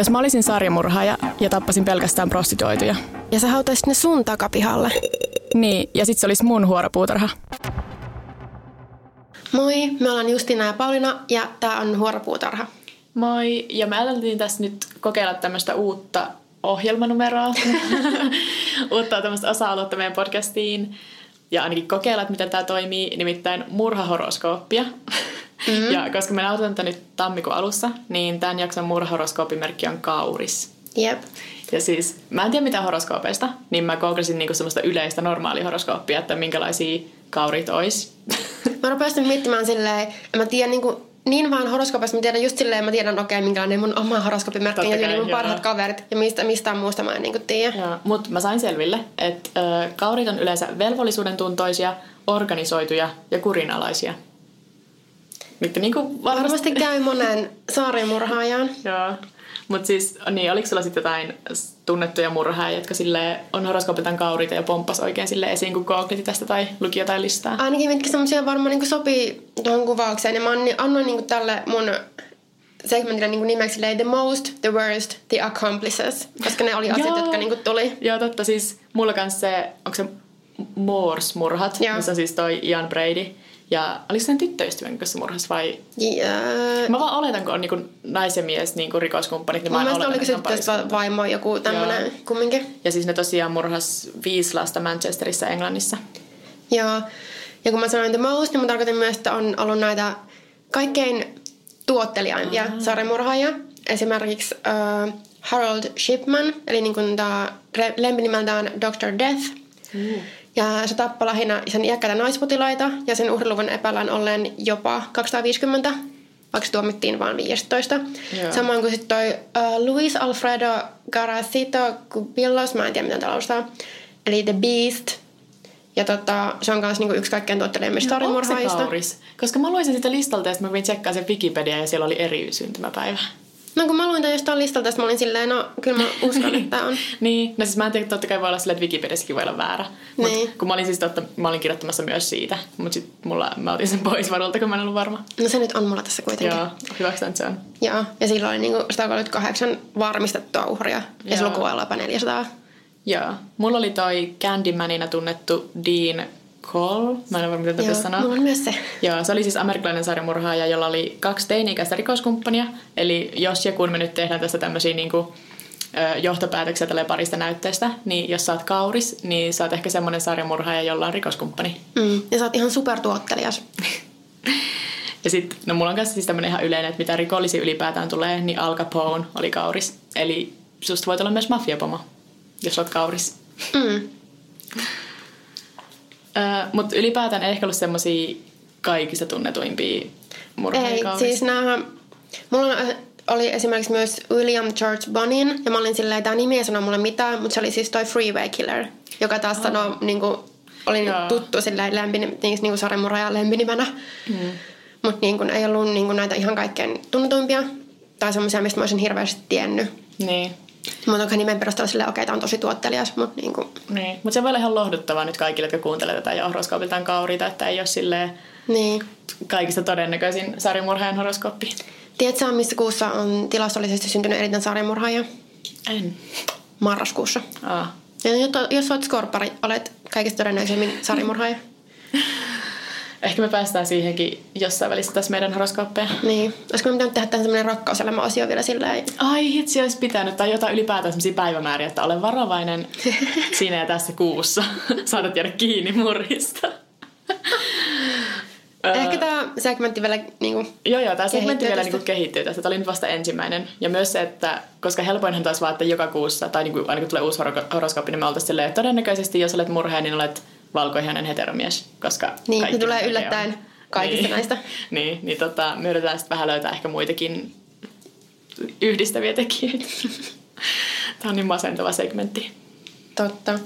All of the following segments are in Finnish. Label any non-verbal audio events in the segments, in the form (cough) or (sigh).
Jos mä olisin sarjamurhaaja ja tappasin pelkästään prostituoituja. Ja sä hautaisit ne sun takapihalle. Niin, ja sit se olisi mun huoropuutarha. Moi, me ollaan Justina ja Paulina ja tää on Huoropuutarha. Moi, ja me ajateltiin tässä nyt kokeilla tämmöistä uutta ohjelmanumeroa, (laughs) uutta tämmöistä osa-aluetta meidän podcastiin, ja ainakin kokeilla, että miten tämä toimii, nimittäin murhahoroskooppia. Mm-hmm. Ja koska me nauhoitetaan tätä nyt tammikuun alussa, niin tämän jakson murhahoroskooppimerkki on kauris. Jep. Ja siis, mä en tiedä mitään horoskoopeista, niin mä googlasin niinku semmoista yleistä normaalia horoskooppia, että minkälaisia kaurit ois. Mä rupesin miettimään silleen, en mä tiedän niinku niin vaan horoskoopista, mä tiedän just silleen, mä tiedän okei, okay, minkälainen mun oma horoskoopimerkki Totta ja kai, mun joo. parhaat kaverit ja mistä, mistään muusta mä en niinku tiedä. Mutta mä sain selville, että kaurit on yleensä velvollisuuden tuntoisia, organisoituja ja kurinalaisia. Mitkä niinku varmasti... Varmasti käy monen saaremurhaajan. Joo. Mutta siis, niin, oliko sulla sitten jotain tunnettuja murhaajia, jotka sille on horoskoopiltaan kaurita ja pomppas oikein sille esiin, kun googliti tästä tai luki jotain listaa? Ainakin mitkä semmosia varmaan niinku sopii tuohon kuvaukseen. Ja mä annoin, niinku tälle mun segmentille niinku nimeksi silleen, The Most, The Worst, The Accomplices. Koska ne oli asiat, Joo. jotka niinku tuli. Joo, totta. Siis mulla kanssa se, onko se Moors-murhat, missä on siis toi Ian Brady. Ja oliko se sen tyttöystävän kanssa murhas vai... Ja, Mä vaan oletan, kun on niinku nais ja mies niinku rikoskumppanit, niin mä en mielestä oleta, oliko se pariskunta. vaimo joku tämmönen Joo. kumminkin. Ja siis ne tosiaan murhas viisi lasta Manchesterissa Englannissa. Joo. Ja kun mä sanoin The Most, niin mä tarkoitin myös, että on ollut näitä kaikkein tuotteliaimpia Ah. sarjamurhaajia. Esimerkiksi äh, Harold Shipman, eli niin kuin tämä lempinimeltään Dr. Death. Mm. Ja se tappoi lähinnä sen iäkkäitä naispotilaita ja sen uhriluvun epäillään olleen jopa 250, vaikka se tuomittiin vain 15. Joo. Samoin kuin sitten toi uh, Luis Alfredo Garacito Cubillos, mä en tiedä miten tämä laustaa, eli The Beast. Ja tota, se on myös niinku yksi kaikkein sarjamurhaajista. kauris? Koska mä luin sen sitä listalta ja sitten mä kävin tsekkaan sen Wikipedia ja siellä oli eri syntymäpäivä. No kun mä luin tämän jostain listalta, mä olin silleen, no kyllä mä uskon, että on. (laughs) Niin, no siis mä en tiedä, totta kai voi olla silleen, että Wikipediassakin voi olla väärä. Mut Niin. kun mä olin siis totta, mä olin kirjoittamassa myös siitä, mutta sit mulla, mä otin sen pois varulta, kun mä en ollut varma. No se nyt on mulla tässä kuitenkin. Joo, hyväksytään, että se on. Joo. Ja silloin oli niinku 138 varmistettua uhria. Ja Joo. se luku olla jopa 400. Joo. Mulla oli toi Candymanina tunnettu Dean Cole. Mä en ole varma, tätä Joo, sanoa. mulla on myös se. Joo, se oli siis amerikkalainen sarjamurhaaja, jolla oli kaksi teini-ikäistä rikoskumppania. Eli jos ja kun me nyt tehdään tästä tämmöisiä niinku, ö, johtopäätöksiä tälle parista näytteestä, niin jos sä oot kauris, niin sä oot ehkä semmoinen sarjamurhaaja, jolla on rikoskumppani. Mm. Ja sä oot ihan supertuottelias. (laughs) Ja sitten, no mulla on kanssa siis tämmönen ihan yleinen, että mitä rikollisia ylipäätään tulee, niin Al Capone oli kauris. Eli susta voit olla myös mafiapomo, jos olet kauris. Mm. Mutta ylipäätään ei ehkä ollut semmosia kaikista tunnetuimpia murhaajia Ei, siis nämä... Mulla on, oli esimerkiksi myös William George Bonin, ja mä olin silleen, tämä nimi ei sano mulle mitään, mutta se oli siis toi Freeway Killer, joka taas oh. sanoo, niin kuin, oli Joo. tuttu silleen lempini, niin, kuin sarjamurhaajan lempinimenä. Mm. Mutta niin kuin, ei ollut niin kuin, näitä ihan kaikkein tunnetuimpia, tai semmoisia, mistä mä olisin hirveästi tiennyt. Niin. Mutta onko nimen perusteella silleen, okei, okay, tämä on tosi tuottelias, mutta niin kuin, Niin. Mutta se voi olla ihan lohduttavaa nyt kaikille, jotka kuuntelee tätä ja horoskoopiltaan kauriita, että ei ole silleen niin. kaikista todennäköisin sarjamurhaajan horoskooppi. Tiedätkö, missä kuussa on tilastollisesti syntynyt eniten sarjamurhaajia? En. Marraskuussa. Aa. Ja jos- olet skorppari, olet kaikista todennäköisemmin sarimurhaaja. (laughs) Ehkä me päästään siihenkin jossain välissä tässä meidän horoskooppeja. Niin. Olisiko me pitänyt tehdä tähän semmoinen rakkauselämä-osio vielä silleen? Ai hitsi olisi pitänyt, tai jotain ylipäätään sellaisia päivämääriä, että ole varovainen (laughs) siinä ja tässä kuussa. Saatat jäädä kiinni murhista. Ehkä tämä segmentti vielä niinku... Joo, joo, tämä segmentti vielä tästä. niinku kehittyy tästä. Tämä oli nyt vasta ensimmäinen. Ja myös se, että koska helpoinhan taas vaan, että joka kuussa, tai niinku, aina kun tulee uusi horo- horoskooppi, niin me oltaisiin silleen, että todennäköisesti jos olet murhaaja, niin olet valkoihainen heteromies. Koska Niin, kaikki ne tulee yllättäen kaikista niin. näistä. (laughs) niin, niin tota, me yritetään sitten vähän löytää ehkä muitakin yhdistäviä tekijöitä. (laughs) Tämä on niin masentava segmentti. Totta.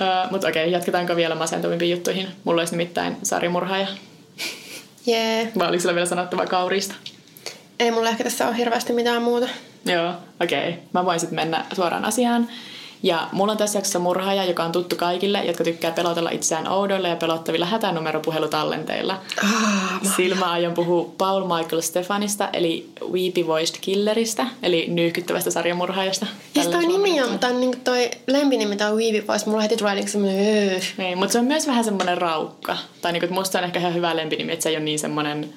Öö, Mutta okei, jatketaanko vielä masentavimpiin juttuihin? Mulla olisi nimittäin sarimurhaaja. Jee. Vai oliko sulla vielä sanottavaa kauriista? Ei mulla ehkä tässä ole hirveästi mitään muuta. Joo, okei. Okay. Mä voin sitten mennä suoraan asiaan. Ja mulla on tässä jaksossa murhaaja, joka on tuttu kaikille, jotka tykkää pelotella itseään oudoilla ja pelottavilla hätänumeropuhelutallenteilla. Ah, Silmä aion puhua Paul Michael Stefanista, eli Weepy Voiced Killeristä, eli nyyhkyttävästä sarjamurhaajasta. Ja siis toi nimi on, tai niinku toi lempinimi, tai Weavy Voice, mulla heti tulee niinku semmonen öö. Niin, mutta se on myös vähän semmoinen raukka. Tai niinku, että musta on ehkä ihan hyvä lempinimi, että se ei ole niin semmoinen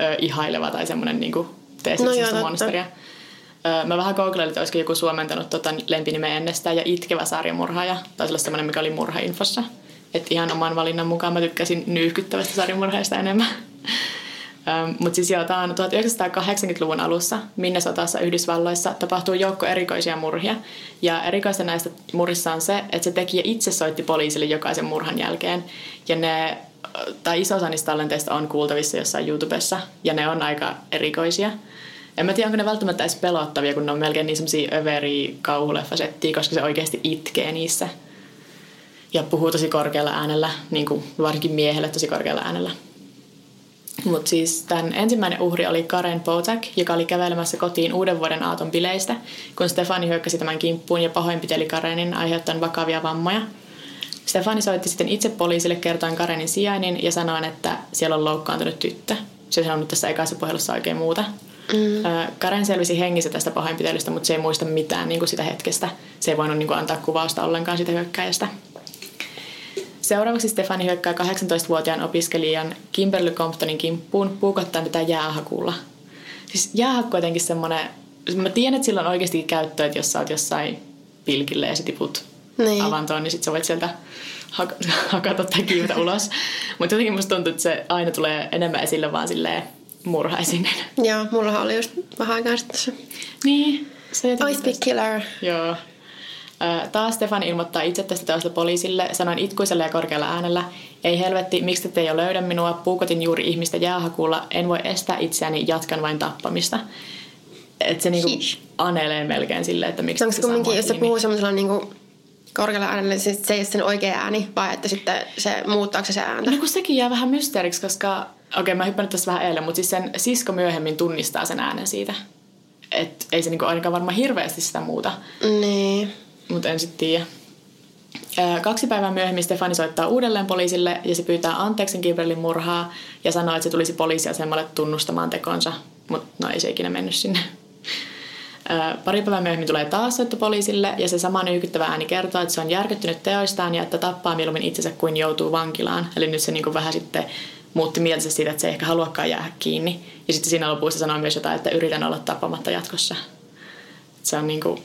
ö, ihaileva tai semmoinen niinku, tee No joo, joo, totta. Mä vähän googlailin, että olisiko joku suomentanut tota lempinimeä ennestään ja itkevä sarjamurhaaja. Taisi olla semmoinen, mikä oli murhainfossa. Että ihan oman valinnan mukaan mä tykkäsin nyyhkyttävästä sarjamurhaajasta enemmän. Mutta siis joo, tämä on 1980-luvun alussa Minnesotassa Yhdysvalloissa tapahtuu joukko erikoisia murhia. Ja erikoista näistä murhissa on se, että se tekijä itse soitti poliisille jokaisen murhan jälkeen. Ja ne, tai iso osa niistä tallenteista on kuultavissa jossain YouTubessa, ja ne on aika erikoisia. En mä tiedä, onko ne välttämättä edes pelottavia, kun ne on melkein niin semmosia överi kauhuleffasettiä, koska se oikeasti itkee niissä. Ja puhuu tosi korkealla äänellä, niin kuin varsinkin miehelle tosi korkealla äänellä. Mutta siis tämän ensimmäinen uhri oli Karen Potak, joka oli kävelemässä kotiin uuden vuoden aaton bileistä, kun Stefani hyökkäsi tämän kimppuun ja pahoinpiteli Karenin aiheuttaen vakavia vammoja. Stefani soitti sitten itse poliisille kertoen Karenin sijainnin ja sanoen, että siellä on loukkaantunut tyttö. Se ei sanonut tässä ekassa puhelussa oikein muuta. Mm. Karen selvisi hengissä tästä pahoinpitelystä, mutta se ei muista mitään niin kuin sitä hetkestä. Se ei voinut niin kuin, antaa kuvausta ollenkaan siitä hyökkäjästä. Seuraavaksi Stefani hyökkää 18-vuotiaan opiskelijan Kimberly Comptonin kimppuun puukottaen tätä jäähakulla. Siis jäähakku jotenkin semmoinen, mä tiedän, että sillä on oikeasti käyttöä, että jos sä oot jossain pilkille ja sä tiput Niin. avantoon, niin sit sä voit sieltä hak- (laughs) hakata tai kiivetä ulos. Mutta jotenkin musta tuntuu, että se aina tulee enemmän esille vaan silleen murhaisin. Joo, mullahan oli just vähän aikaa sitten se niin. Se Ice Killer. Joo. Taas Stefan ilmoittaa itse tästä teosta poliisille, sanoin itkuisella ja korkealla äänellä, ei helvetti, miksi te ei jo löydä minua, puukotin juuri ihmistä jäähakulla, en voi estää itseäni, jatkan vain tappamista. Että se niinku Hish. anelee melkein silleen, että miksi Onko se kumminkin, jos se puhuu semmoisella niinku korkealla äänellä, niin se ei ole sen oikea ääni, vai että sitten se muuttaako se ääntä? No kun sekin jää vähän mysteeriksi, koska, okei okay, mä hyppään nyt tässä vähän eilen, mutta siis sen sisko myöhemmin tunnistaa sen äänen siitä. Että ei se niinku ainakaan varmaan hirveästi sitä muuta. Niin. mutta en sitten tiedä. Kaksi päivää myöhemmin Stefani soittaa uudelleen poliisille ja se pyytää anteeksi Kimberlin murhaa ja sanoo, että se tulisi poliisiasemalle tunnustamaan tekonsa, mutta no ei se ikinä mennyt sinne. Pari päivää myöhemmin tulee taas soitto poliisille ja se sama nyykyttävä ääni kertoo, että se on järkyttynyt teoistaan ja että tappaa mieluummin itsensä kuin joutuu vankilaan. Eli nyt se niinku vähän sitten muutti mielensä siitä, että se ei ehkä haluakaan jäädä kiinni. Ja sitten siinä lopussa sanoo myös jotain, että yritän olla tappamatta jatkossa. Se on niinku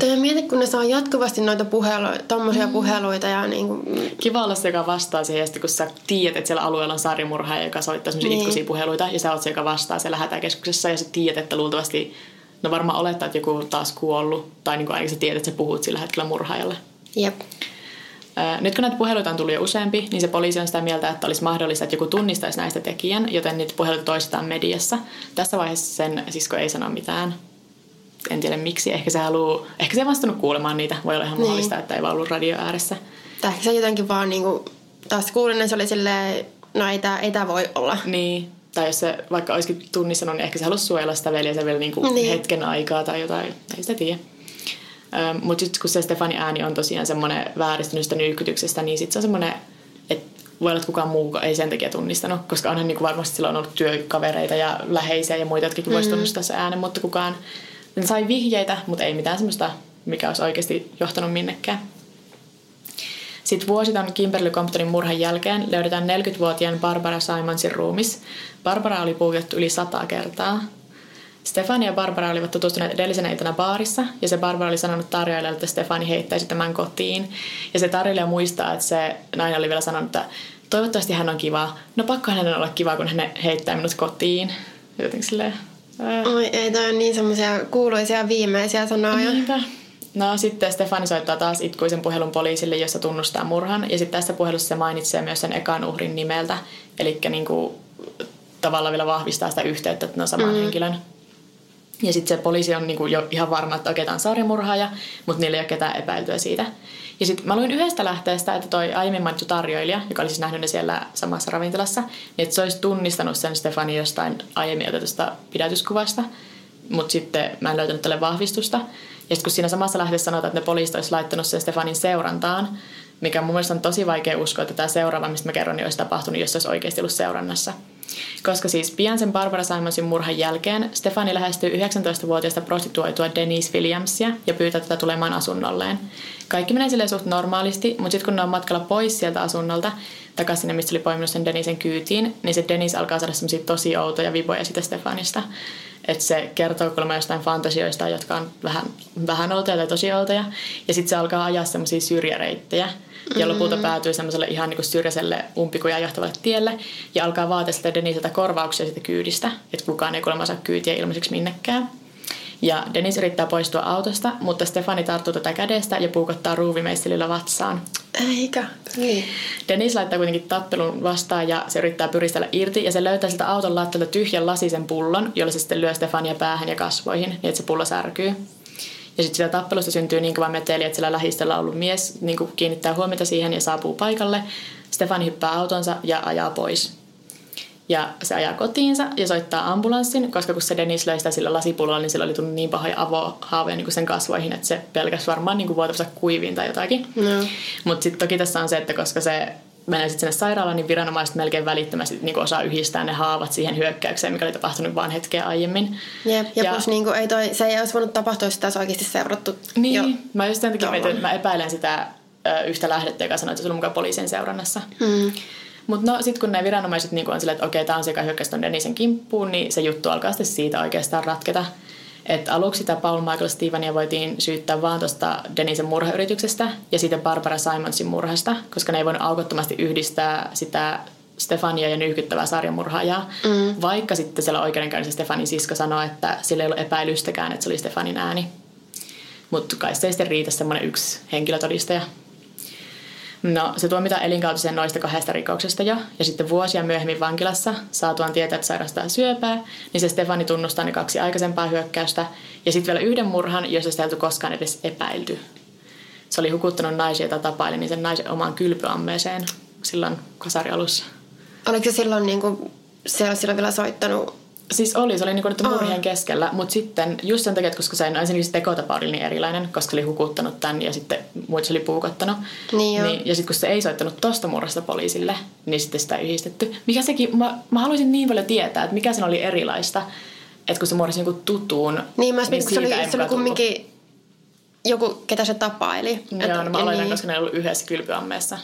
Tai mieti, kun ne saa jatkuvasti noita puheluita, tommosia mm. puheluita ja niinku, Kiva olla se, joka vastaa siihen, ja sitten kun sä tiedät, että siellä alueella on sarjamurhaaja, joka soittaa semmoisia Niin. niin. itkuisia puheluita, ja sä oot se, joka vastaa siellä hätäkeskuksessa, ja sä tiedät, että luultavasti, no varmaan olettaa, että joku on taas kuollut, tai niin kuin ainakin sä tiedät, että sä puhut sillä hetkellä murhaajalle. jep. Nyt kun näitä puheluita on tullut jo useampi, niin se poliisi on sitä mieltä, että olisi mahdollista, että joku tunnistaisi näistä tekijän, joten niitä puheluita toistetaan mediassa. Tässä vaiheessa sen sisko ei sano mitään. En tiedä miksi. Ehkä se haluaa, ehkä se ei vastannut kuulemaan niitä. Voi olla ihan Niin. mahdollista, että ei vaan ollut radio ääressä. Tai ehkä se jotenkin vaan niinku, taas kuulin, niin se oli silleen, no ei tää, ei tää voi olla. Niin. Tai jos se vaikka olisikin tunnistanut, niin ehkä se halusi suojella sitä veliä vielä niinku Niin. niin. hetken aikaa tai jotain. Ei sitä tiedä. Mutta sitten kun se Stefani ääni on tosiaan semmoinen vääristynystä nyykkytyksestä, niin sitten se on semmoinen, että voi olla, että kukaan muu ei sen takia tunnistanut, koska onhan niinku varmasti sillä on ollut työkavereita ja läheisiä ja muita, jotka mm-hmm. voisi tunnustaa se äänen, mutta kukaan ne sai vihjeitä, mutta ei mitään semmoista, mikä olisi oikeasti johtanut minnekään. Sitten vuositan Kimberly Comptonin murhan jälkeen löydetään 40-vuotiaan Barbara Simonsin ruumis. Barbara oli puukettu yli sata kertaa. Stefani ja Barbara olivat tutustuneet edellisenä iltana baarissa, ja se Barbara oli sanonut tarjoilijalle, että Stefani heittäisi tämän kotiin. Ja se tarjoilija muistaa, että se nainen oli vielä sanonut, että toivottavasti hän on kiva. No pakko hänen olla kiva, kun hän heittää minut kotiin. Jotenkin silleen... ää. Oi ei, toi on niin semmosia kuuluisia viimeisiä sanoja. Niinpä. No sitten Stefani soittaa taas itkuisen puhelun poliisille, jossa tunnustaa murhan. Ja sitten tässä puhelussa se mainitsee myös sen ekan uhrin nimeltä. Eli niinku, tavallaan vielä vahvistaa sitä yhteyttä, että ne on saman mm. henkilön. Ja sitten se poliisi on niinku jo ihan varma, että okei, tämä on sarjamurhaaja, mutta niillä ei ole ketään epäiltyä siitä. Ja sitten mä luin yhdestä lähteestä, että toi aiemmin mainittu tarjoilija, joka oli siis nähnyt ne siellä samassa ravintolassa, niin että se olisi tunnistanut sen Stefani jostain aiemmin otetusta pidätyskuvasta. Mutta sitten mä en löytänyt tälle vahvistusta. Ja sitten kun siinä samassa lähteessä sanotaan, että ne poliisit olisi laittanut sen Stefanin seurantaan, mikä mun mielestä on tosi vaikea uskoa, että tämä seuraava, mistä mä kerron, niin olisi tapahtunut, jos se olisi oikeasti ollut seurannassa. Koska siis pian sen Barbara Simonsin murhan jälkeen Stefani lähestyy 19-vuotiaista prostituoitua Denise Williamsia ja pyytää tätä tulemaan asunnolleen. Kaikki menee silleen suht normaalisti, mutta sitten kun ne on matkalla pois sieltä asunnolta, takaisin sinne, mistä oli poiminut sen Denisen kyytiin, niin se Denise alkaa saada semmoisia tosi outoja viboja sitä Stefanista. Että se kertoo kuulemma jostain fantasioista, jotka on vähän, vähän outoja tai tosi outoja. Ja sitten se alkaa ajaa semmoisia syrjäreittejä. Ja lopulta päätyy semmoiselle ihan niin syrjäiselle umpikuja johtavalle tielle. Ja alkaa vaatia sitä Deniseltä korvauksia siitä kyydistä. Että kukaan ei kuulemma saa kyytiä ilmaiseksi minnekään. Ja Dennis yrittää poistua autosta, mutta Stefani tarttuu tätä kädestä ja puukottaa ruuvimeistelillä vatsaan. Eikä. Niin. Dennis laittaa kuitenkin tappelun vastaan ja se yrittää pyristellä irti ja se löytää siltä auton lattialta tyhjän lasisen pullon, jolla se sitten lyö Stefania päähän ja kasvoihin, niin että se pullo särkyy. Ja sitten sitä tappelusta syntyy niin kova meteli, että sillä lähistöllä ollut mies niin kiinnittää huomiota siihen ja saapuu paikalle. Stefani hyppää autonsa ja ajaa pois. Ja se ajaa kotiinsa ja soittaa ambulanssin, koska kun se Dennis löi sitä sillä lasipullolla, niin sillä oli tullut niin pahoja avohaavoja niin sen kasvoihin, että se pelkäs varmaan niin vuotavassa kuiviin tai jotakin. No. Mutta sitten toki tässä on se, että koska se menee sitten sinne sairaalaan, niin viranomaiset melkein välittömästi niin osaa yhdistää ne haavat siihen hyökkäykseen, mikä oli tapahtunut vain hetkeä aiemmin. Jep, ja, ja plus niin kuin, ei toi, se ei olisi voinut tapahtua, jos sitä olisi oikeasti seurattu. Niin, jo mä just sen takia mietin, että mä epäilen sitä ö, yhtä lähdettä, joka sanoi, että se oli mukaan poliisin seurannassa. Hmm. Mutta no sitten kun ne viranomaiset niin on silleen, että okei, tämä on se, joka hyökkäsi ton Denisen kimppuun, niin se juttu alkaa sitten siitä oikeastaan ratketa. Et aluksi sitä Paul Michael Stevenia voitiin syyttää vaan tuosta Denisen murhayrityksestä ja sitten Barbara Simonsin murhasta, koska ne ei voinut aukottomasti yhdistää sitä Stefania ja nyykyttävää sarjamurhaajaa, mm. vaikka sitten siellä oikeudenkäynnissä Stefanin sisko sanoi, että sillä ei ollut epäilystäkään, että se oli Stefanin ääni. Mutta kai se ei sitten riitä semmoinen yksi henkilötodistaja. No, se tuomitaan elinkautiseen noista kahdesta rikoksesta jo, ja sitten vuosia myöhemmin vankilassa saatuaan tietää, että sairastaa syöpää, niin se Stefani tunnustaa ne kaksi aikaisempaa hyökkäystä, ja sitten vielä yhden murhan, jossa sitä ei koskaan edes epäilty. Se oli hukuttanut naisia, jota tapaili, niin sen naisen omaan kylpyammeeseen silloin kasarialussa. Oliko se silloin, niin kuin, se olisi silloin vielä soittanut Siis oli, se oli niinku nyt murhien keskellä, mutta sitten just sen takia, että koska se, no ensinnäkin se tekotapa oli niin erilainen, koska se oli hukuttanut tämän ja sitten muut se oli puukottanut. Niin niin, ja sitten kun se ei soittanut tosta murrasta poliisille, niin sitten sitä ei yhdistetty. Mikä sekin, mä, mä haluaisin niin paljon tietää, että mikä sen oli erilaista, että kun se muodosi niinku tutuun. Niin, mä niin se oli, se oli kumminkin joku, ketä se tapaili. Joo, no mä aloitan, niin. koska ne ei ollut yhdessä kylpyammeessa.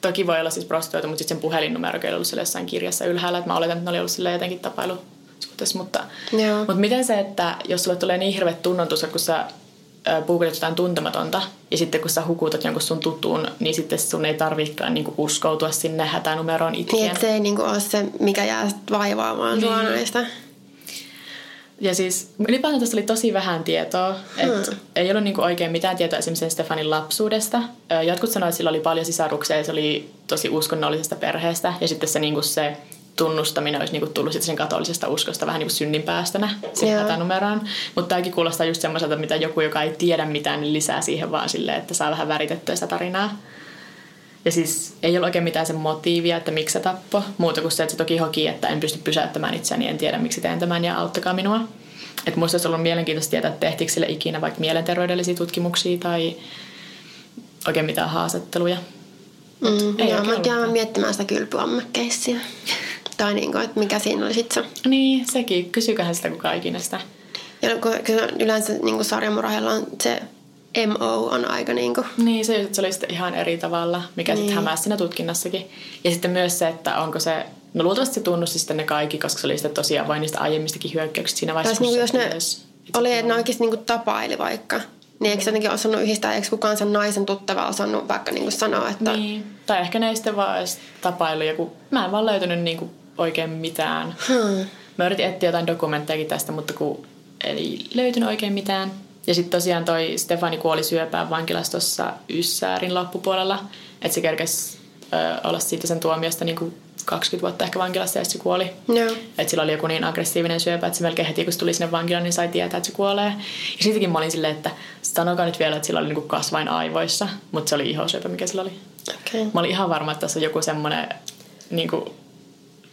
Toki voi olla siis prostituoitu, mutta sitten sen puhelinnumero ei ollut jossain kirjassa ylhäällä. Että mä oletan, että ne oli ollut sille jotenkin tapailu suhteessa. Mutta, mutta miten se, että jos sulle tulee niin hirveät tunnontus, kun sä puhutat jotain tuntematonta ja sitten kun sä hukutat jonkun sun tutuun, niin sitten sun ei tarvitsekaan niinku uskoutua sinne hätänumeroon itkien. Niin, että se ei niinku ole se, mikä jää vaivaamaan niin. sua näistä. Ja siis ylipäätään tästä oli tosi vähän tietoa. Hmm. ei ollut niinku oikein mitään tietoa esimerkiksi Stefanin lapsuudesta. Jotkut sanoivat, että sillä oli paljon sisaruksia ja se oli tosi uskonnollisesta perheestä. Ja sitten se, niinku se tunnustaminen olisi niinku tullut sen katolisesta uskosta vähän niinku synninpäästönä siihen hätänumeroon. Mutta tämäkin kuulostaa just semmoiselta, mitä joku, joka ei tiedä mitään, niin lisää siihen vaan silleen, että saa vähän väritettyä sitä tarinaa. Ja siis ei ole oikein mitään sen motiivia, että miksi se tappo. Muuta kuin se, että se toki hoki, että en pysty pysäyttämään itseäni, en tiedä miksi teen tämän ja auttakaa minua. Että musta olisi ollut mielenkiintoista tietää, että tehtiinkö sille ikinä vaikka mielenterveydellisiä tutkimuksia tai oikein mitään haastatteluja. Mm, ei joo, mä jään miettimään sitä kylpyammekeissiä. tai niin kuin, että mikä siinä oli sitten se. Niin, sekin. Kysyköhän sitä kukaan ikinä sitä. Ja kun, kun yleensä niin sarjamurhaajalla on se MO on aika niin kuin... Niin, se, se oli sitten ihan eri tavalla, mikä niin. sitten hämäsi siinä tutkinnassakin. Ja sitten myös se, että onko se... No luultavasti se tunnusti sitten ne kaikki, koska se oli sitten tosiaan vain niistä aiemmistakin hyökkäyksistä siinä vaiheessa. niin jos ne oli, että ne oikeasti niin kuin tapaili vaikka. Niin eikö se jotenkin osannut yhdistää, eikö kukaan sen naisen tuttava osannut vaikka niin kuin sanoa, että... Niin. Tai ehkä ne ei sitten vaan edes tapailu joku... Mä en vaan löytänyt niin kuin oikein mitään. Hmm. Mä yritin etsiä jotain dokumenttejakin tästä, mutta kun ei löytynyt oikein mitään. Ja sitten tosiaan toi Stefani kuoli syöpään vankilastossa Yssäärin loppupuolella. Että se kerkesi ö, olla siitä sen tuomiosta niin kuin 20 vuotta ehkä vankilassa ja se kuoli. No. Että sillä oli joku niin aggressiivinen syöpä, että se melkein heti kun se tuli sinne vankilaan, niin sai tietää, että se kuolee. Ja sittenkin mä olin silleen, että sanokaa nyt vielä, että sillä oli niin kasvain aivoissa, mutta se oli ihosyöpä, mikä sillä oli. Okay. Mä olin ihan varma, että tässä on joku semmoinen niin kuin,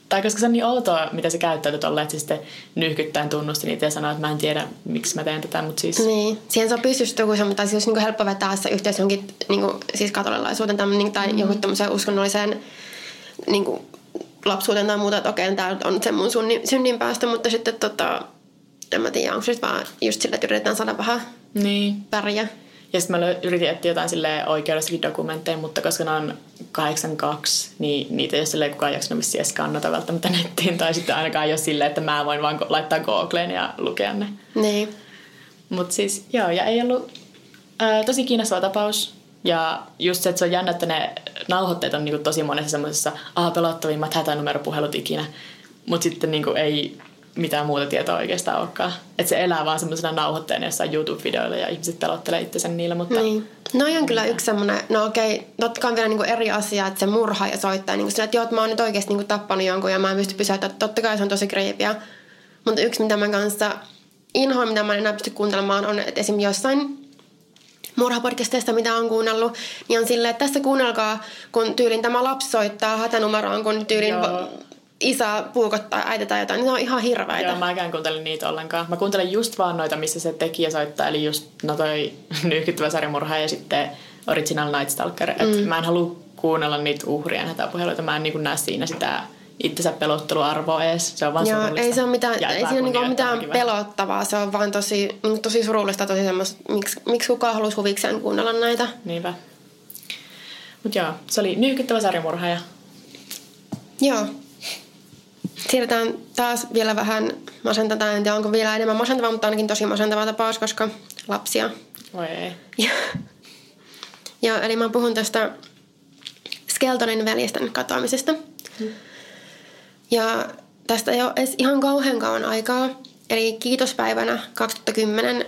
tai koska se on niin outoa, mitä se käyttäytyy tolle, että se sitten nyhkyttäen tunnusti niitä ja sanoi, että mä en tiedä, miksi mä teen tätä, mutta siis... Niin, siihen sopii just joku semmoinen, tai siis niin helppo vetää se yhteys johonkin niin kuin, siis katolilaisuuteen tai, niin, tai mm. johonkin tämmöiseen uskonnolliseen niin kuin, lapsuuteen tai muuta, että okei, tämä on se mun synnin päästä, mutta sitten tota, en mä tiedä, onko se vaan just sille, että yritetään saada vähän niin. väriä. Ja sitten mä yritin etsiä jotain sille oikeudellisikin dokumentteja, mutta koska ne on 82, niin niitä ei ole silleen kukaan jaksanut missä edes kannata välttämättä nettiin. Tai sitten ainakaan ole silleen, että mä voin vaan laittaa Googleen ja lukea ne. Niin. Mutta siis joo, ja ei ollut ää, tosi kiinnostava tapaus. Ja just se, että se on jännä, että ne nauhoitteet on niinku tosi monessa semmoisessa pelottavimmat hätänumeropuhelut ikinä. Mutta sitten niinku ei mitään muuta tietoa oikeastaan olekaan. Että se elää vaan semmoisena nauhoitteena jossain YouTube-videoilla ja ihmiset pelottelee itsensä niillä. Mutta... Niin. No on kyllä yksi semmoinen, no okei, totta kai on vielä niinku eri asia, että se murha ja soittaa niinku sillä, että joo, että mä oon nyt oikeasti niinku tappanut jonkun ja mä en pysty pysäyttämään. Totta kai se on tosi kriipiä. Mutta yksi, mitä mä kanssa inhoin, mitä mä en enää pysty kuuntelemaan, on, että esimerkiksi jossain murhapodcasteista, mitä on kuunnellut, niin on silleen, että tässä kuunnelkaa, kun tyylin tämä lapsi soittaa hätänumeroon, kun tyylin Joo isä puukottaa äiti tai jotain, niin ne on ihan hirveitä. Joo, mä en kuuntele niitä ollenkaan. Mä kuuntelen just vaan noita, missä se tekijä soittaa, eli just no toi (laughs) nyhkyttävä sarjamurha ja sitten Original Night Stalker. Mm. Et mä en halua kuunnella niitä uhrien hätäpuheluita, mä en niin näe siinä sitä itsensä pelotteluarvoa edes. Se on vaan Joo, ei se ole mitään, ei siinä niinku mitään pelottavaa, se on vaan tosi, tosi surullista, tosi semmoista, miksi, miksi kukaan haluaisi huvikseen kuunnella näitä. Niinpä. Mut joo, se oli nyhkyttävä sarjamurha ja... Joo, Siirrytään taas vielä vähän masentavaa. En tiedä, onko vielä enemmän masentavaa, mutta ainakin tosi masentava tapaus, koska lapsia. Voi ei. Ja, ja, eli mä puhun tästä Skeltonin veljesten katoamisesta. Hmm. Ja tästä ei ole edes ihan kauhean kauan aikaa. Eli kiitospäivänä 2010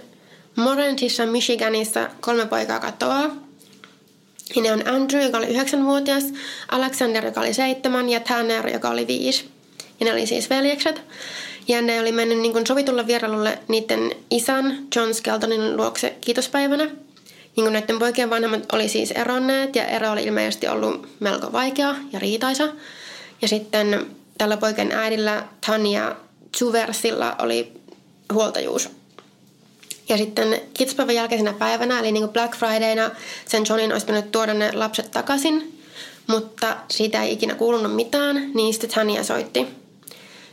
Morentisha, Michiganissa kolme poikaa katoaa. Ja ne on Andrew, joka oli 9-vuotias, Alexander, joka oli 7 ja Tanner, joka oli 5. Ja ne oli siis veljekset. Ja ne oli mennyt niin kuin sovitulle vierailulle niiden isän John Skeltonin luokse kiitospäivänä. Niin kuin näiden poikien vanhemmat oli siis eronneet ja ero oli ilmeisesti ollut melko vaikea ja riitaisa. Ja sitten tällä poikien äidillä Tania Zuversilla oli huoltajuus. Ja sitten kiitospäivän jälkeisenä päivänä, eli niin kuin Black Fridayna, sen Johnin olisi pitänyt tuoda ne lapset takaisin, mutta siitä ei ikinä kuulunut mitään, niin sitten Tania soitti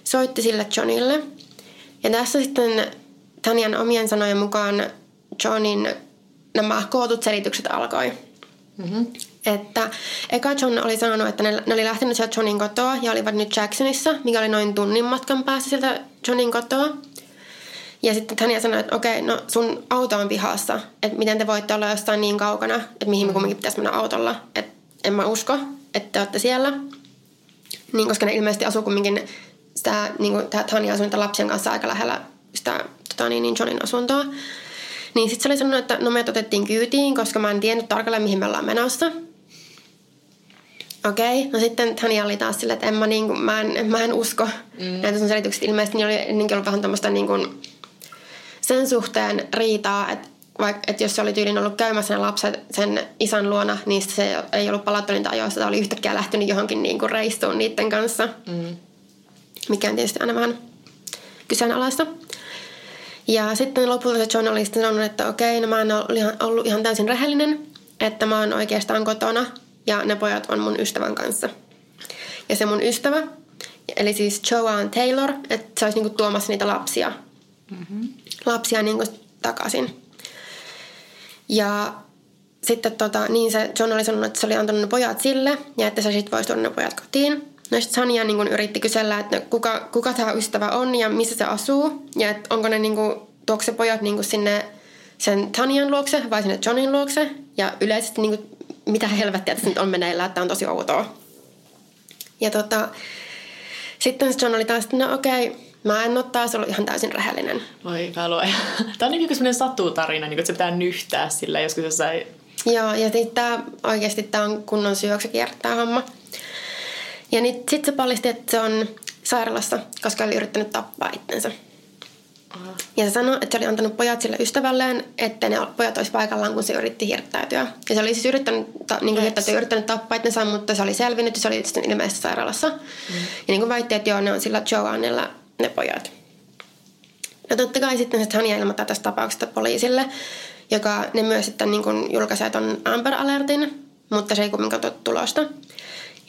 soitti sille Johnille. Ja tässä sitten Tanian omien sanojen mukaan Johnin nämä kootut selitykset alkoi. Mm-hmm. Että eka John oli sanonut, että ne, ne oli lähtenyt sieltä Johnin kotoa ja olivat nyt Jacksonissa, mikä oli noin tunnin matkan päässä sieltä Johnin kotoa. Ja sitten Tania sanoi, että okei, no sun auto on pihassa, että miten te voitte olla jostain niin kaukana, että mihin me mm-hmm. kumminkin pitäisi mennä autolla. Että en mä usko, että te olette siellä. Niin, koska ne ilmeisesti asuu kumminkin sitä, niin kuin, Tania asui lapsien kanssa aika lähellä sitä tota, niin, niin Johnin asuntoa. Niin sitten se oli sanonut, että no me otettiin kyytiin, koska mä en tiennyt tarkalleen, mihin me ollaan menossa. Okei, okay. no sitten Tania oli taas silleen, että en mä, niin kuin, mä, en, mä en usko mm. näitä sun selitykset. Ilmeisesti niin oli ennenkin ollut vähän tämmöistä niin kuin, sen suhteen riitaa, että vaikka, että jos se oli tyylin ollut käymässä ne lapset sen isän luona, niin se ei ollut palattu niitä ajoissa, tai oli yhtäkkiä lähtenyt johonkin niin kuin reistuun niiden kanssa. Mm mikä on tietysti aina vähän kyseenalaista. Ja sitten lopulta se John oli sanonut, että okei, no mä en ihan, ollut ihan täysin rehellinen, että mä oon oikeastaan kotona ja ne pojat on mun ystävän kanssa. Ja se mun ystävä, eli siis Joanne Taylor, että se olisi niinku tuomassa niitä lapsia, mm-hmm. lapsia niinku takaisin. Ja sitten tota, niin se John oli sanonut, että se oli antanut ne pojat sille ja että se sitten voisi tuoda ne pojat kotiin. No sitten Sanja niin kun yritti kysellä, että kuka, kuka tämä ystävä on ja missä se asuu. Ja että onko ne niin kun, tuokse pojat niin sinne sen Tanjan luokse vai sinne Johnin luokse. Ja yleisesti niin kun, mitä helvettiä tässä nyt on meneillään, että on tosi outoa. Ja tota, sitten John oli taas, että no okei, okay, mä en ole taas ollut ihan täysin rehellinen. Voi kalue. (laughs) Tämä on niin kuin sellainen satutarina, niin kuin, että se pitää nyhtää sillä joskus jossain... Joo, ja sitten tämä, oikeasti tämä on kunnon syöksykiertää homma. Ja niin sitten se paljasti, että se on sairaalassa, koska oli yrittänyt tappaa itsensä. Ja se sanoi, että se oli antanut pojat sille ystävälleen, että ne pojat olisi paikallaan, kun se yritti hirttäytyä. Ja se oli siis yrittänyt, ta, niin kuin hirttäytyä, yrittänyt tappaa itsensä, mutta se oli selvinnyt ja se oli sitten ilmeisesti sairaalassa. Mm. Ja niin kuin väitti, että joo, ne on sillä Joannella ne pojat. Ja totta kai sitten se Tania ilmoittaa tästä tapauksesta poliisille, joka ne myös sitten niin kuin julkaisee ton Amber Alertin, mutta se ei kumminkaan tuo tulosta.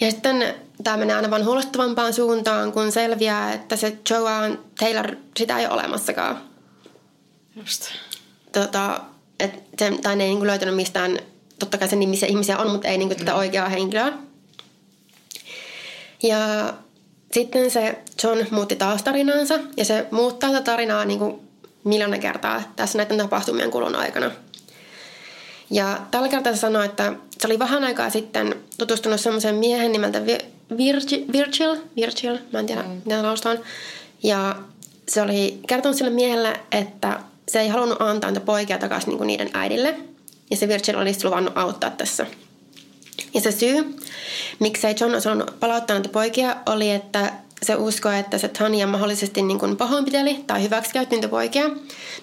Ja sitten tämä menee aina vaan huolestuvampaan suuntaan, kun selviää, että se Joan Taylor, sitä ei ole olemassakaan. Just. Tota, et se, tai ne ei niin löytänyt mistään, totta kai sen nimisiä ihmisiä on, mutta ei niin tätä mm. oikeaa henkilöä. Ja sitten se John muutti taas tarinaansa ja se muuttaa tätä tarinaa niin kuin miljoona kertaa tässä näiden tapahtumien kulun aikana. Ja tällä kertaa se sanoi, että se oli vähän aikaa sitten tutustunut semmoisen miehen nimeltä Virgil, Virgil, Virgil mä en tiedä mm. mitä lausutaan. Ja se oli kertonut sille miehelle, että se ei halunnut antaa niitä poikia takaisin niin kuin niiden äidille. Ja se Virgil olisi luvannut auttaa tässä. Ja se syy, miksei John olisi halunnut palauttaa näitä poikia, oli, että se uskoi, että se Tania mahdollisesti niin kuin pahoinpiteli tai hyväksikäytti niitä poikia.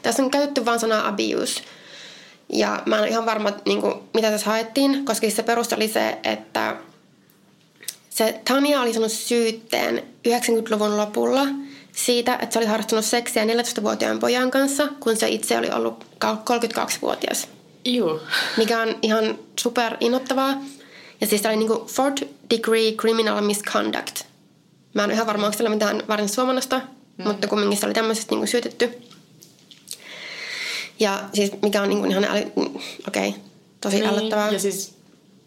Tässä on käytetty vain sanaa abuse. Ja mä en ole ihan varma, niin kuin, mitä tässä haettiin, koska se perusta oli se, että se Tania oli saanut syytteen 90-luvun lopulla siitä, että se oli harrastanut seksiä 14-vuotiaan pojan kanssa, kun se itse oli ollut 32-vuotias. Juu. Mikä on ihan super innoittavaa. Ja siis tämä oli niinku fourth degree criminal misconduct. Mä en ole ihan varma, onko mitään varin suomannasta, mm. mutta kumminkin se oli tämmöisestä niinku syytetty. Ja siis mikä on niinku ihan äly... okei, okay, tosi niin, älyttävää. Ja siis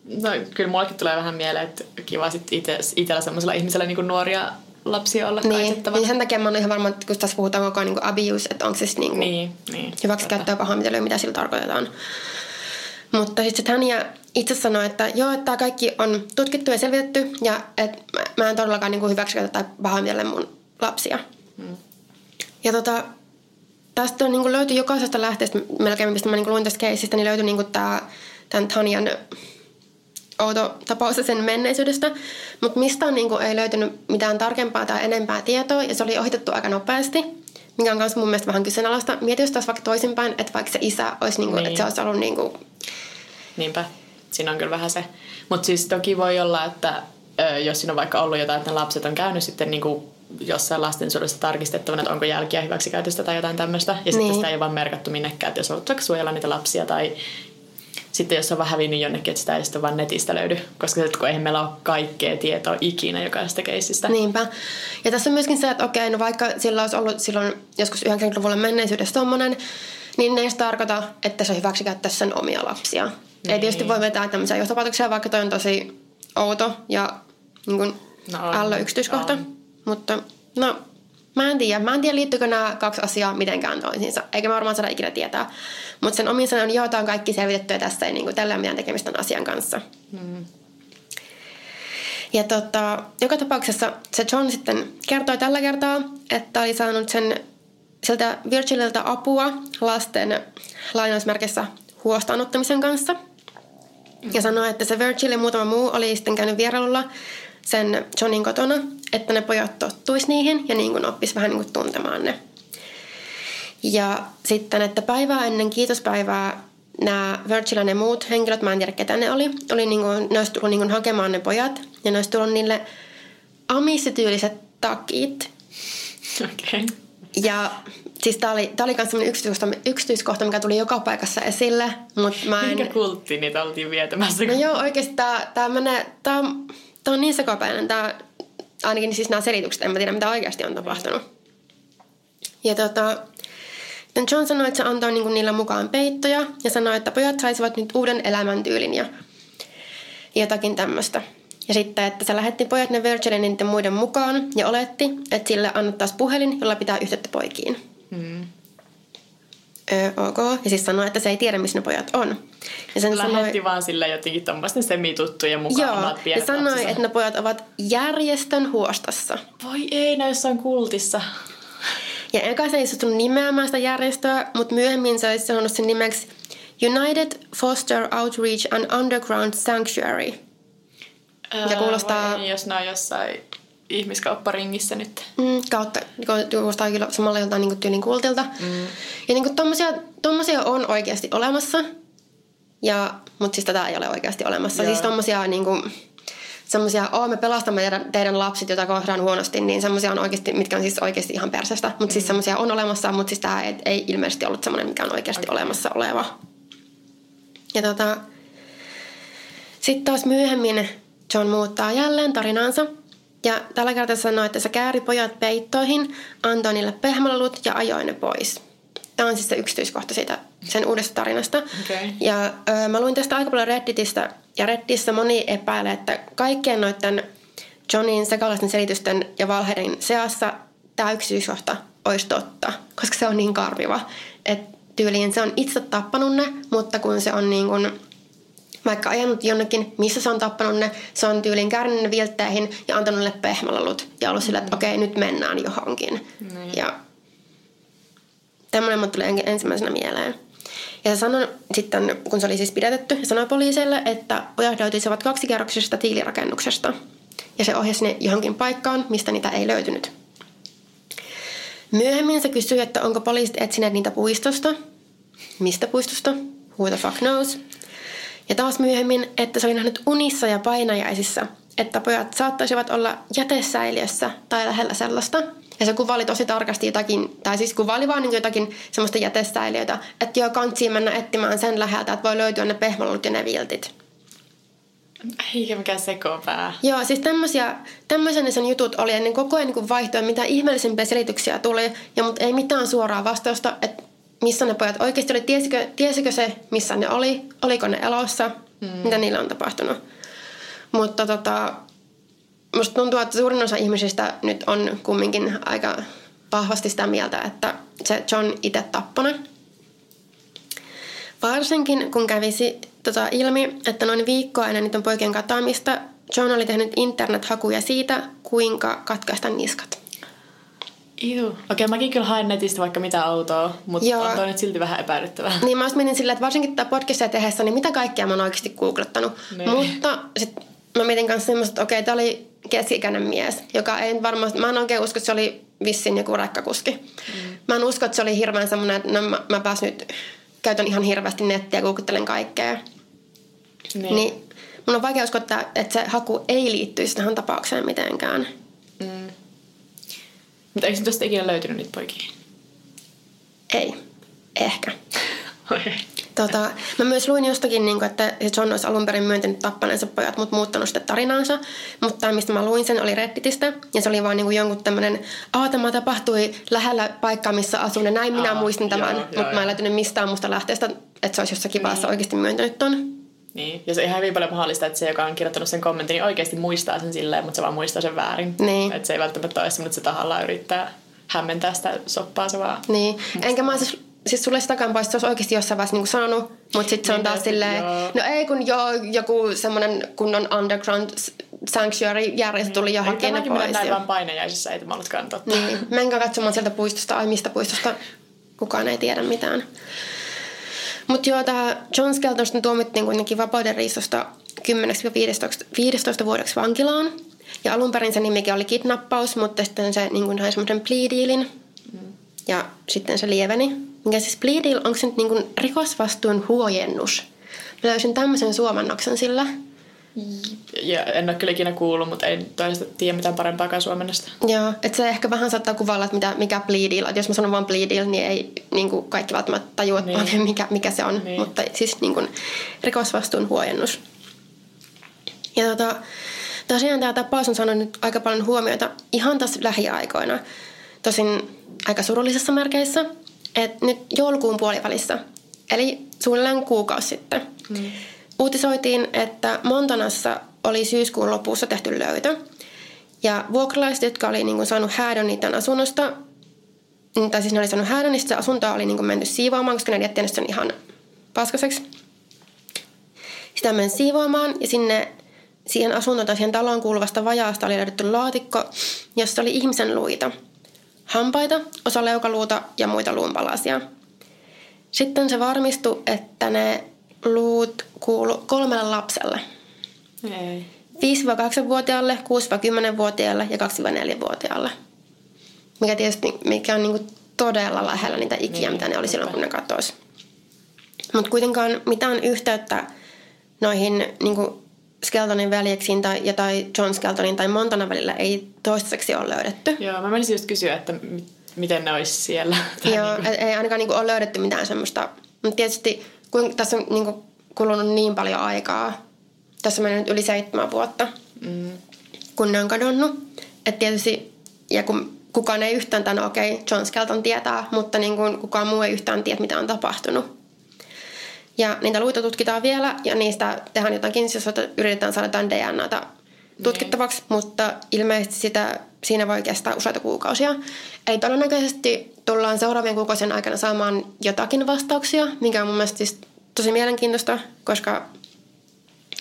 No kyllä mullekin tulee vähän mieleen, että kiva sitten ite, itsellä semmoisella ihmisellä niin nuoria lapsia olla niin, niin sen takia mä oon ihan varma, että kun tässä puhutaan koko ajan niin abuse, että onko se siis niin niin, niin, hyväksikäyttöä pahoinpitelyä, mitä sillä tarkoitetaan. Mutta sitten Tania itse sanoi, että joo, että tämä kaikki on tutkittu ja selvitetty ja että mä en todellakaan niin hyväksikäytä tai pahoinpitele mun lapsia. Hmm. Ja tota, tästä on, niin löytyi jokaisesta lähteestä, melkein mistä mä niin luin tästä keisistä, niin löytyi niin tämä, tämän Tanian outo tapaus sen menneisyydestä, mutta mistä niin kuin, ei löytynyt mitään tarkempaa tai enempää tietoa ja se oli ohitettu aika nopeasti, mikä on myös mun mielestä vähän kyseenalaista. Mieti jos taas vaikka toisinpäin, että vaikka se isä olisi, niin kuin, niin. että se olisi ollut niin kuin... Niinpä, siinä on kyllä vähän se. Mutta siis toki voi olla, että jos siinä on vaikka ollut jotain, että ne lapset on käynyt sitten niin kuin jossain lastensuojelussa tarkistettavana, että onko jälkiä hyväksikäytöstä tai jotain tämmöistä. Ja niin. sitten sitä ei ole vaan merkattu minnekään, että jos vaikka suojella niitä lapsia tai sitten jos on vähän hävinnyt jonnekin, että sitä ei sitten vaan netistä löydy, koska sitten kun eihän meillä ole kaikkea tietoa ikinä jokaisesta keisistä. Niinpä. Ja tässä on myöskin se, että okei, no vaikka sillä olisi ollut silloin joskus 90-luvulla menneisyydessä tommonen, niin ne ei tarkoita, että se hyväksikäyttää sen omia lapsia. Niin. Ei tietysti voi vetää tämmöisiä johtopäätöksiä, vaikka toi on tosi outo ja niin kuin no alla yksityiskohta. On. Mutta no, Mä en tiedä. Mä en tiedä, liittyykö nämä kaksi asiaa mitenkään toisiinsa. Eikä mä varmaan saada ikinä tietää. Mutta sen omin sanon, joo, on kaikki selvitetty ja tässä ei niinku, tällä ole mitään tekemistä asian kanssa. Mm. Ja tota, joka tapauksessa se John sitten kertoi tällä kertaa, että oli saanut sen sieltä Virgililtä apua lasten lainausmerkissä huostaanottamisen kanssa. Ja sanoi, että se Virgil ja muutama muu oli sitten käynyt vierailulla sen Johnin kotona, että ne pojat tottuisi niihin ja niin kuin oppis vähän niin kuin tuntemaan ne. Ja sitten, että päivää ennen kiitospäivää nämä Virgil ja ne muut henkilöt, mä en tiedä ketä ne oli, oli niin kuin, ne olisi tullut niin kuin hakemaan ne pojat ja ne olisi tullut niille amissityyliset takit. Okei. Okay. Ja siis tää oli, tää oli myös yksityiskohta, yksityiskohta, mikä tuli joka paikassa esille, mutta mä en... Minkä kultti niitä oltiin vietämässä? No joo, oikeasti tää, tää menee, tää, tää on niin sekapäinen tää, ainakin siis nämä selitykset, en mä tiedä mitä oikeasti on tapahtunut. Ja tota, John sanoi, että se antoi niinku niillä mukaan peittoja ja sanoi, että pojat saisivat nyt uuden elämäntyylin ja jotakin tämmöistä. Ja sitten, että se lähetti pojat ne Virgilin niiden muiden mukaan ja oletti, että sille annettaisiin puhelin, jolla pitää yhteyttä poikiin. Mm. Öö, ok. Ja siis sanoi, että se ei tiedä, missä ne pojat on. Ja sen Lähetti sanoi, vaan sille jotenkin tuommoisten semituttujen mukaan Joo, omat ja sanoi, lapsensa. että ne pojat ovat järjestön huostassa. Voi ei, ne jossain kultissa. Ja eka se ei suostunut nimeämään sitä järjestöä, mutta myöhemmin se olisi sanonut sen nimeksi United Foster Outreach and Underground Sanctuary. Öö, ja kuulostaa... Voi, jos ne on jossain ihmiskaupparingissä nyt. Mm, kautta, kuulostaa kyllä samalla joltain niin tyylin kultilta. Mm. Ja niin kuin tommosia, tommosia on oikeasti olemassa, ja, mutta siis tätä ei ole oikeasti olemassa. Joo. Siis tommosia niin kuin, semmoisia, oh, me pelastamme teidän, teidän lapset, joita kohtaan huonosti, niin semmoisia on oikeasti, mitkä on siis oikeasti ihan persestä. Mutta siis mm. siis semmoisia on olemassa, mutta siis tämä ei, ei ilmeisesti ollut semmoinen, mikä on oikeasti okay. olemassa oleva. Ja tota, sitten taas myöhemmin John muuttaa jälleen tarinansa. Ja tällä kertaa sanoo, että se kääri pojat peittoihin, antoi niille pehmälelut ja ajoi ne pois. Tämä on siis se yksityiskohta siitä sen uudesta tarinasta. Okay. Ja ö, mä luin tästä aika paljon Redditistä, ja Reddissä moni epäilee, että kaikkien noiden Johnin sekalaisten selitysten ja valheiden seassa tämä yksityiskohta olisi totta, koska se on niin karviva. Että tyyliin se on itse tappanut ne, mutta kun se on niin kuin vaikka ajanut jonnekin, missä se on tappanut ne, se on tyyliin kärnyt ne viltteihin ja antanut ne pehmälalut ja ollut sillä, että mm. okei, okay, nyt mennään johonkin. Mm. Ja tämmöinen tulee ensimmäisenä mieleen. Ja se sanoi sitten, kun se oli siis pidätetty, sanoi poliisille, että pojat löytyisivät kaksikerroksisesta tiilirakennuksesta. Ja se ohjasi ne johonkin paikkaan, mistä niitä ei löytynyt. Myöhemmin se kysyi, että onko poliisit etsineet niitä puistosta. Mistä puistosta? Who the fuck knows? Ja taas myöhemmin, että se oli nähnyt unissa ja painajaisissa, että pojat saattaisivat olla jätesäiliössä tai lähellä sellaista – ja se kuvaili tosi tarkasti jotakin, tai siis kuvaili vaan niin jotakin semmoista jätesäiliöitä, että joo, kantsiin mennä etsimään sen läheltä, että voi löytyä ne pehmolut ja ne viltit. Eikä mikään sekopää. Joo, siis tämmöisiä, tämmöisen sen jutut oli, ennen koko ajan niin vaihtoi, mitä ihmeellisempiä selityksiä tuli, ja mutta ei mitään suoraa vastausta, että missä ne pojat oikeasti oli, tiesikö, tiesikö se, missä ne oli, oliko ne elossa, mm. mitä niillä on tapahtunut. Mutta tota, musta tuntuu, että suurin osa ihmisistä nyt on kumminkin aika vahvasti sitä mieltä, että se John itse tappona. Varsinkin kun kävisi tota ilmi, että noin viikkoa ennen niiden poikien katoamista John oli tehnyt internet-hakuja siitä, kuinka katkaista niskat. Iu. Okei, okay, mäkin kyllä haen netistä vaikka mitä autoa, mutta Joo. on toi nyt silti vähän epäilyttävää. Niin mä menin silleen, että varsinkin tätä podcastia tehdessä, niin mitä kaikkea mä oon oikeasti googlettanut. Niin. Mutta sitten mä mietin kanssa semmoista, että okei, okay, tää oli keski mies, joka ei varmasti, mä en oikein usko, että se oli vissin joku rekkakuski. Mm. Mä en usko, että se oli hirveän semmoinen, että no, mä, mä pääs nyt, käytän ihan hirveästi nettiä ja googuttelen kaikkea. Niin. niin mun on vaikea uskoa, että, että se haku ei liittyisi tähän tapaukseen mitenkään. Mm. Mutta eikö tästä ikinä löytynyt niitä poikia? Ei. Ehkä. (laughs) Okay. Tota, mä myös luin jostakin, niin kuin, että John olisi alun perin myöntänyt tappaneensa pojat, mutta muuttanut sitä tarinaansa. Mutta mistä mä luin sen, oli Redditistä. Ja se oli vaan niin kuin jonkun tämmöinen, aah, tämä tapahtui lähellä paikkaa, missä asun. Ja näin minä Aa, muistin tämän, mutta mä en löytynyt mistään muusta lähteestä, että se olisi jossakin niin. vaiheessa oikeasti myöntänyt ton. Niin, ja se ihan hyvin paljon mahdollista, että se, joka on kirjoittanut sen kommentin, niin oikeasti muistaa sen silleen, mutta se vaan muistaa sen väärin. Niin. Että se ei välttämättä ole semmoinen, että se tahallaan yrittää hämmentää sitä soppaa, se vaan... Niin, enkä mä siis siis sulle sitä pois, se olisi oikeasti jossain vaiheessa niin sanonut, mutta sitten se on niin, taas silleen, no ei kun joo, joku semmoinen kunnon underground sanctuary-järjestö tuli mm. johonkin ne pois. Näin vaan painajaisissa, ei tämä ollutkaan totta. Niin, menkää katsomaan sieltä puistosta, ai mistä puistosta, (laughs) kukaan ei tiedä mitään. Mutta joo, tämä John Skelton tuomittiin kuitenkin vapauden riistosta 10-15 vuodeksi vankilaan. Ja alun perin se nimikin oli kidnappaus, mutta sitten se niin sai semmoisen plea dealin. Mm. Ja sitten se lieveni. Mikä siis plea deal, onko se nyt niin kuin rikosvastuun huojennus? Mä löysin tämmöisen suomannoksen sillä. Ja en ole kyllä ikinä kuullut, mutta en toista tiedä mitään parempaakaan suomennosta. Joo, että se ehkä vähän saattaa kuvalla, että mitä, mikä deal. Että jos mä sanon vaan deal, niin ei niin kuin kaikki välttämättä tajua, niin. mikä, mikä se on. Niin. Mutta siis niin kuin, rikosvastuun huojennus. Ja tota, tosiaan tämä tapaus on saanut nyt aika paljon huomiota ihan tässä lähiaikoina. Tosin aika surullisessa merkeissä että nyt joulukuun puolivälissä, eli suunnilleen kuukausi sitten, mm. Uutisoitiin, että Montanassa oli syyskuun lopussa tehty löytö. Ja vuokralaiset, jotka oli niin kuin saanut häädön niiden asunnosta, tai siis ne oli saanut häädön, niin se asuntoa oli niin kuin menty siivoamaan, koska ne jätti sen ihan paskaseksi. Sitä meni siivoamaan ja sinne siihen asuntoon tai siihen taloon kuuluvasta vajaasta oli löydetty laatikko, jossa oli ihmisen luita – hampaita, osa leukaluuta ja muita luunpalasia. Sitten se varmistui, että ne luut kuulu kolmelle lapselle. Ei. 5-8-vuotiaalle, 6-10-vuotiaalle ja 2-4-vuotiaalle. Mikä tietysti mikä on niinku todella lähellä niitä ikiä, niin, mitä ne oli silloin, kun ne katosi. Mutta kuitenkaan mitään yhteyttä noihin niinku Skeltonin veljeksiin tai, ja tai John Skeltonin tai Montanan välillä ei toistaiseksi ole löydetty. Joo, mä menisin just kysyä, että miten ne olisi siellä. (laughs) Joo, niin ei ainakaan niinku ole löydetty mitään semmoista. Mutta tietysti kun tässä on niinku kulunut niin paljon aikaa, tässä meni nyt yli seitsemän vuotta, mm. kun ne on kadonnut. Että tietysti, ja kun kukaan ei yhtään tämän, okei, okay, John Skelton tietää, mutta niin kuin kukaan muu ei yhtään tiedä, mitä on tapahtunut. Ja niitä luita tutkitaan vielä ja niistä tehdään jotakin, jos yritetään saada tämän DNAta tutkittavaksi, niin. mutta ilmeisesti sitä, siinä voi kestää useita kuukausia. Eli todennäköisesti tullaan seuraavien kuukausien aikana saamaan jotakin vastauksia, mikä on mun mielestä siis tosi mielenkiintoista, koska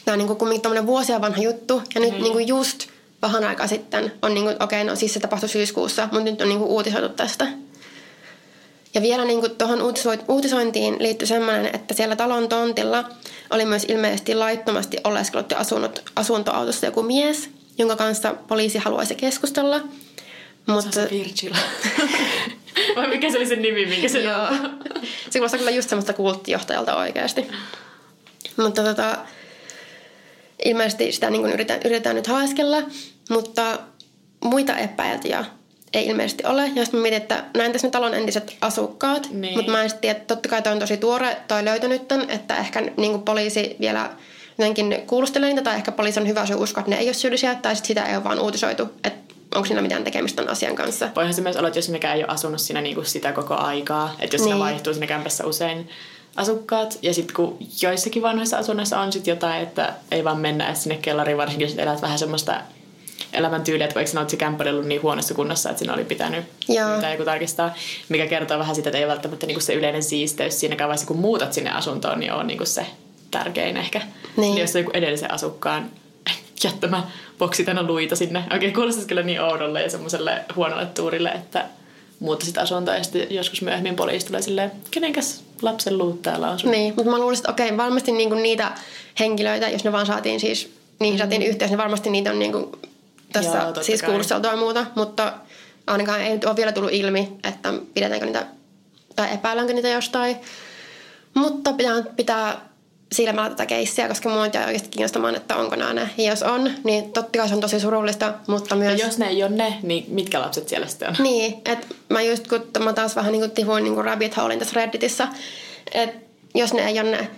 tämä on niin kuin vuosia vanha juttu. Ja nyt mm. niin kuin just vähän aikaa sitten on niin kuin, okei, okay, no siis se tapahtui syyskuussa, mutta nyt on niin kuin uutisoitu tästä. Ja vielä niin tuohon uutisointiin liittyy sellainen, että siellä talon tontilla oli myös ilmeisesti laittomasti oleskellut ja asunut asuntoautossa joku mies, jonka kanssa poliisi haluaisi keskustella. Mutta... Se on se Virgil. (laughs) Vai mikä se oli se nimi, minkä se Joo. (laughs) Se kuulostaa kyllä just semmoista kulttijohtajalta oikeasti. Mutta tota, ilmeisesti sitä niin yritetään, yritetään nyt haiskella, mutta muita epäiltyjä ei ilmeisesti ole. Ja sitten mietin, että näin tässä talon entiset asukkaat, niin. mutta mä en tiedä, että totta kai toi on tosi tuore toi löytö nyt, että ehkä niin poliisi vielä jotenkin kuulustelee niitä, tai ehkä poliisi on hyvä se uskoa, että ne ei ole syyllisiä, tai sitten sitä ei ole vaan uutisoitu, että onko siinä mitään tekemistä tämän asian kanssa. Voihan se myös olla, että jos mikä ei ole asunut siinä niin kuin sitä koko aikaa, että jos niin. siinä vaihtuu siinä kämpässä usein asukkaat, ja sitten kun joissakin vanhoissa asunnoissa on sitten jotain, että ei vaan mennä edes sinne kellariin, varsinkin jos elät vähän semmoista elämäntyyliä, että vaikka sanoit, että se kämppä oli ollut niin huonossa kunnossa, että siinä oli pitänyt Joo. joku tarkistaa, mikä kertoo vähän sitä, että ei välttämättä niinku se yleinen siisteys siinäkään vaiheessa, kun muutat sinne asuntoon, niin on niinku se tärkein ehkä. Niin. niin jos on joku edellisen asukkaan jättämä boksi tänä luita sinne. Oikein okay, kuulostaisi kyllä niin oudolle ja semmoiselle huonolle tuurille, että muuttaisit asuntoa ja sitten joskus myöhemmin poliisi tulee silleen, kenenkäs lapsen luut täällä on Niin, mutta mä luulisin, että okei, varmasti niinku niitä henkilöitä, jos ne vaan saatiin siis, niihin saatiin mm. yhteys, niin varmasti niitä on niinku tässä Joo, siis kuulusteltua ja muuta, mutta ainakaan ei ole vielä tullut ilmi, että pidetäänkö niitä tai epäilläänkö niitä jostain. Mutta pitää, pitää silmällä tätä keissiä, koska mua jää oikeasti kiinnostamaan, että onko nämä ne. Ja jos on, niin totta kai se on tosi surullista, mutta myös... Ja jos ne ei ole ne, niin mitkä lapset siellä sitten on? Niin, että mä just kun mä taas vähän niin kuin tihuin niin kuin rabbit holein tässä Redditissä, että jos ne ei ole ne,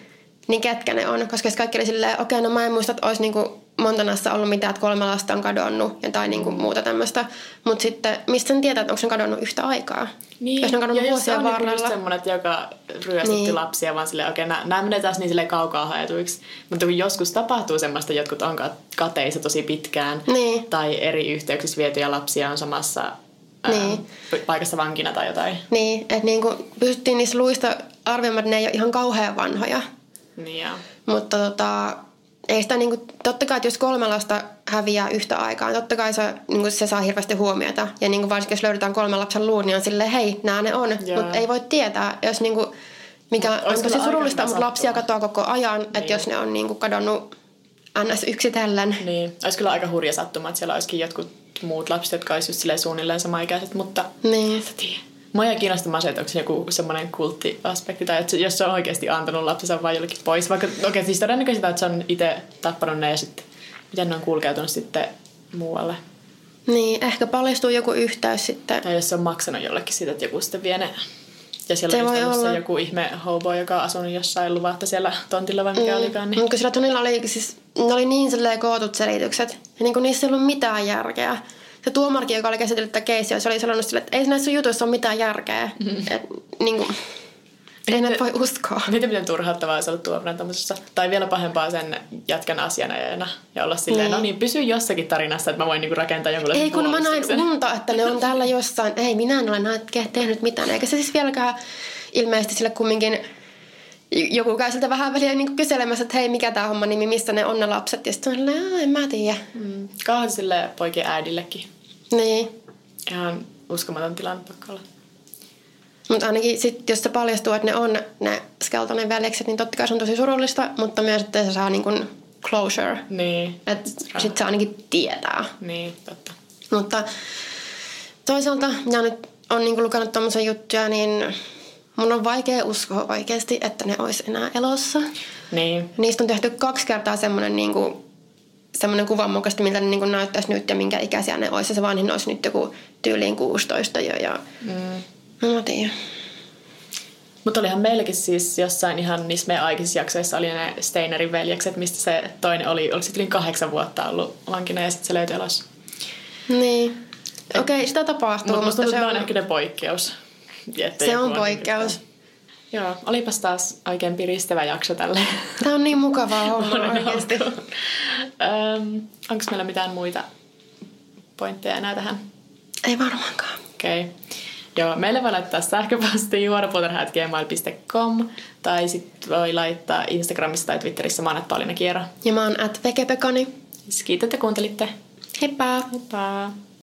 niin ketkä ne on. Koska jos kaikki oli silleen, okei, okay, no mä en muista, että olisi niin kuin Montanassa ollut mitään, että kolme lasta on kadonnut ja tai niinku muuta tämmöistä. Mutta sitten mistä sen tietää, että onko se kadonnut yhtä aikaa? Niin. Jos ne on kadonnut ja vuosien niinku varrella. Jos semmoinen, että joka ryöstitti niin. lapsia vaan silleen, okei, okay, nämä menee taas niin silleen kaukaa haetuiksi. Mutta kun joskus tapahtuu semmoista, että jotkut on kateissa tosi pitkään. Niin. Tai eri yhteyksissä vietyjä lapsia on samassa niin. paikassa vankina tai jotain. Niin, että niinku pystyttiin niissä luista arvioimaan, että ne ei ole ihan kauhean vanhoja. Niin ja. Mutta tota, ei sitä niin kuin, totta kai, että jos kolme lasta häviää yhtä aikaa, niin totta kai se, niin kuin, se saa hirveästi huomiota. Ja niin kuin varsinkin jos löydetään kolmen lapsen luun, niin on silleen, hei, nämä ne on. Mutta ei voi tietää, jos niin kuin, mikä Mut on tosi surullista, mutta lapsia katoaa koko ajan, niin. että jos ne on niin kuin, kadonnut ns. yksitellen. Niin, olisi kyllä aika hurja sattuma, että siellä olisikin jotkut muut lapset, jotka olisivat just suunnilleen samaikäiset, mutta niin. tiedä. Mua ei kiinnostaa se, että onko se joku semmoinen kulttiaspekti, tai että jos se on oikeasti antanut lapsensa vain jollekin pois. Vaikka, okei, okay, siis todennäköisesti, että se on itse tappanut ne ja sitten, miten ne on kulkeutunut sitten muualle. Niin, ehkä paljastuu joku yhteys sitten. Tai jos se on maksanut jollekin sitä, että joku sitten vie ne. Ja siellä se on se joku ihme hobo, joka on asunut jossain luvatta siellä tontilla vai mikä mm. olikaan. Niin... Mutta sillä tunnilla oli, siis, ne oli niin kootut selitykset. Ja niin kuin niissä ei ollut mitään järkeä se tuomarikin, joka oli käsitellyt tätä keissiä, se oli sanonut sille, että ei näissä jutuissa ole mitään järkeä. Mm-hmm. Et, niin kuin, ei näitä voi uskoa. Miten miten turhauttavaa olisi ollut tuomarina tämmöisessä, tai vielä pahempaa sen jätkän asianajajana ja olla silleen, niin. no niin, pysy jossakin tarinassa, että mä voin niinku rakentaa jonkunlaisen Ei kun mä näin unta, että ne on täällä jossain, ei minä en ole näitä tehnyt mitään, eikä se siis vieläkään ilmeisesti sille kumminkin joku käy siltä vähän väliä niin kyselemässä, että hei, mikä tämä homma nimi, missä ne on ne lapset. Ja sitten on en mä tiedä. Mm. Kauhan sille poikien äidillekin. Niin. Ihan uskomaton tilanne pakko olla. Mutta ainakin sit, jos se paljastuu, että ne on ne Skeltonin veljekset, niin totta kai se on tosi surullista, mutta myös, että se saa niin kun closure. Niin. Että sit se ainakin tietää. Niin, totta. Mutta toisaalta, ja nyt on niinku lukenut tuommoisia juttuja, niin mun on vaikea uskoa oikeasti, että ne olisi enää elossa. Niin. Niistä on tehty kaksi kertaa semmoinen niinku, semmoinen kuvan mukaisesti, miltä ne niinku näyttäisi nyt ja minkä ikäisiä ne olisi. Ja se vanhin olisi nyt joku tyyliin 16 jo. Ja... Mm. No mä tiedän. Mutta olihan meilläkin siis jossain ihan niissä meidän aikaisissa jaksoissa oli ne Steinerin veljekset, mistä se toinen oli, oliko se yli kahdeksan vuotta ollut vankina ja sitten se löytyi elossa. Niin. Okei, okay, sitä tapahtuu, Mutta musta mutta se on on, ehkä ne poikkeus. Se on niin poikkeus. Joo, olipas taas oikein piristävä jakso tälle. Tämä on niin mukavaa Monen oikeasti. Öm, Onko meillä mitään muita pointteja enää tähän? Ei varmaankaan. Okei. Okay. Joo, meille voi laittaa sähköpostiin huoropuutarha.gmail.com tai sitten voi laittaa Instagramissa tai Twitterissä mä oon Pauliina Kiero. Ja mä oon at vekepekani. Siis kiitos, että kuuntelitte. Heippa! Heippa!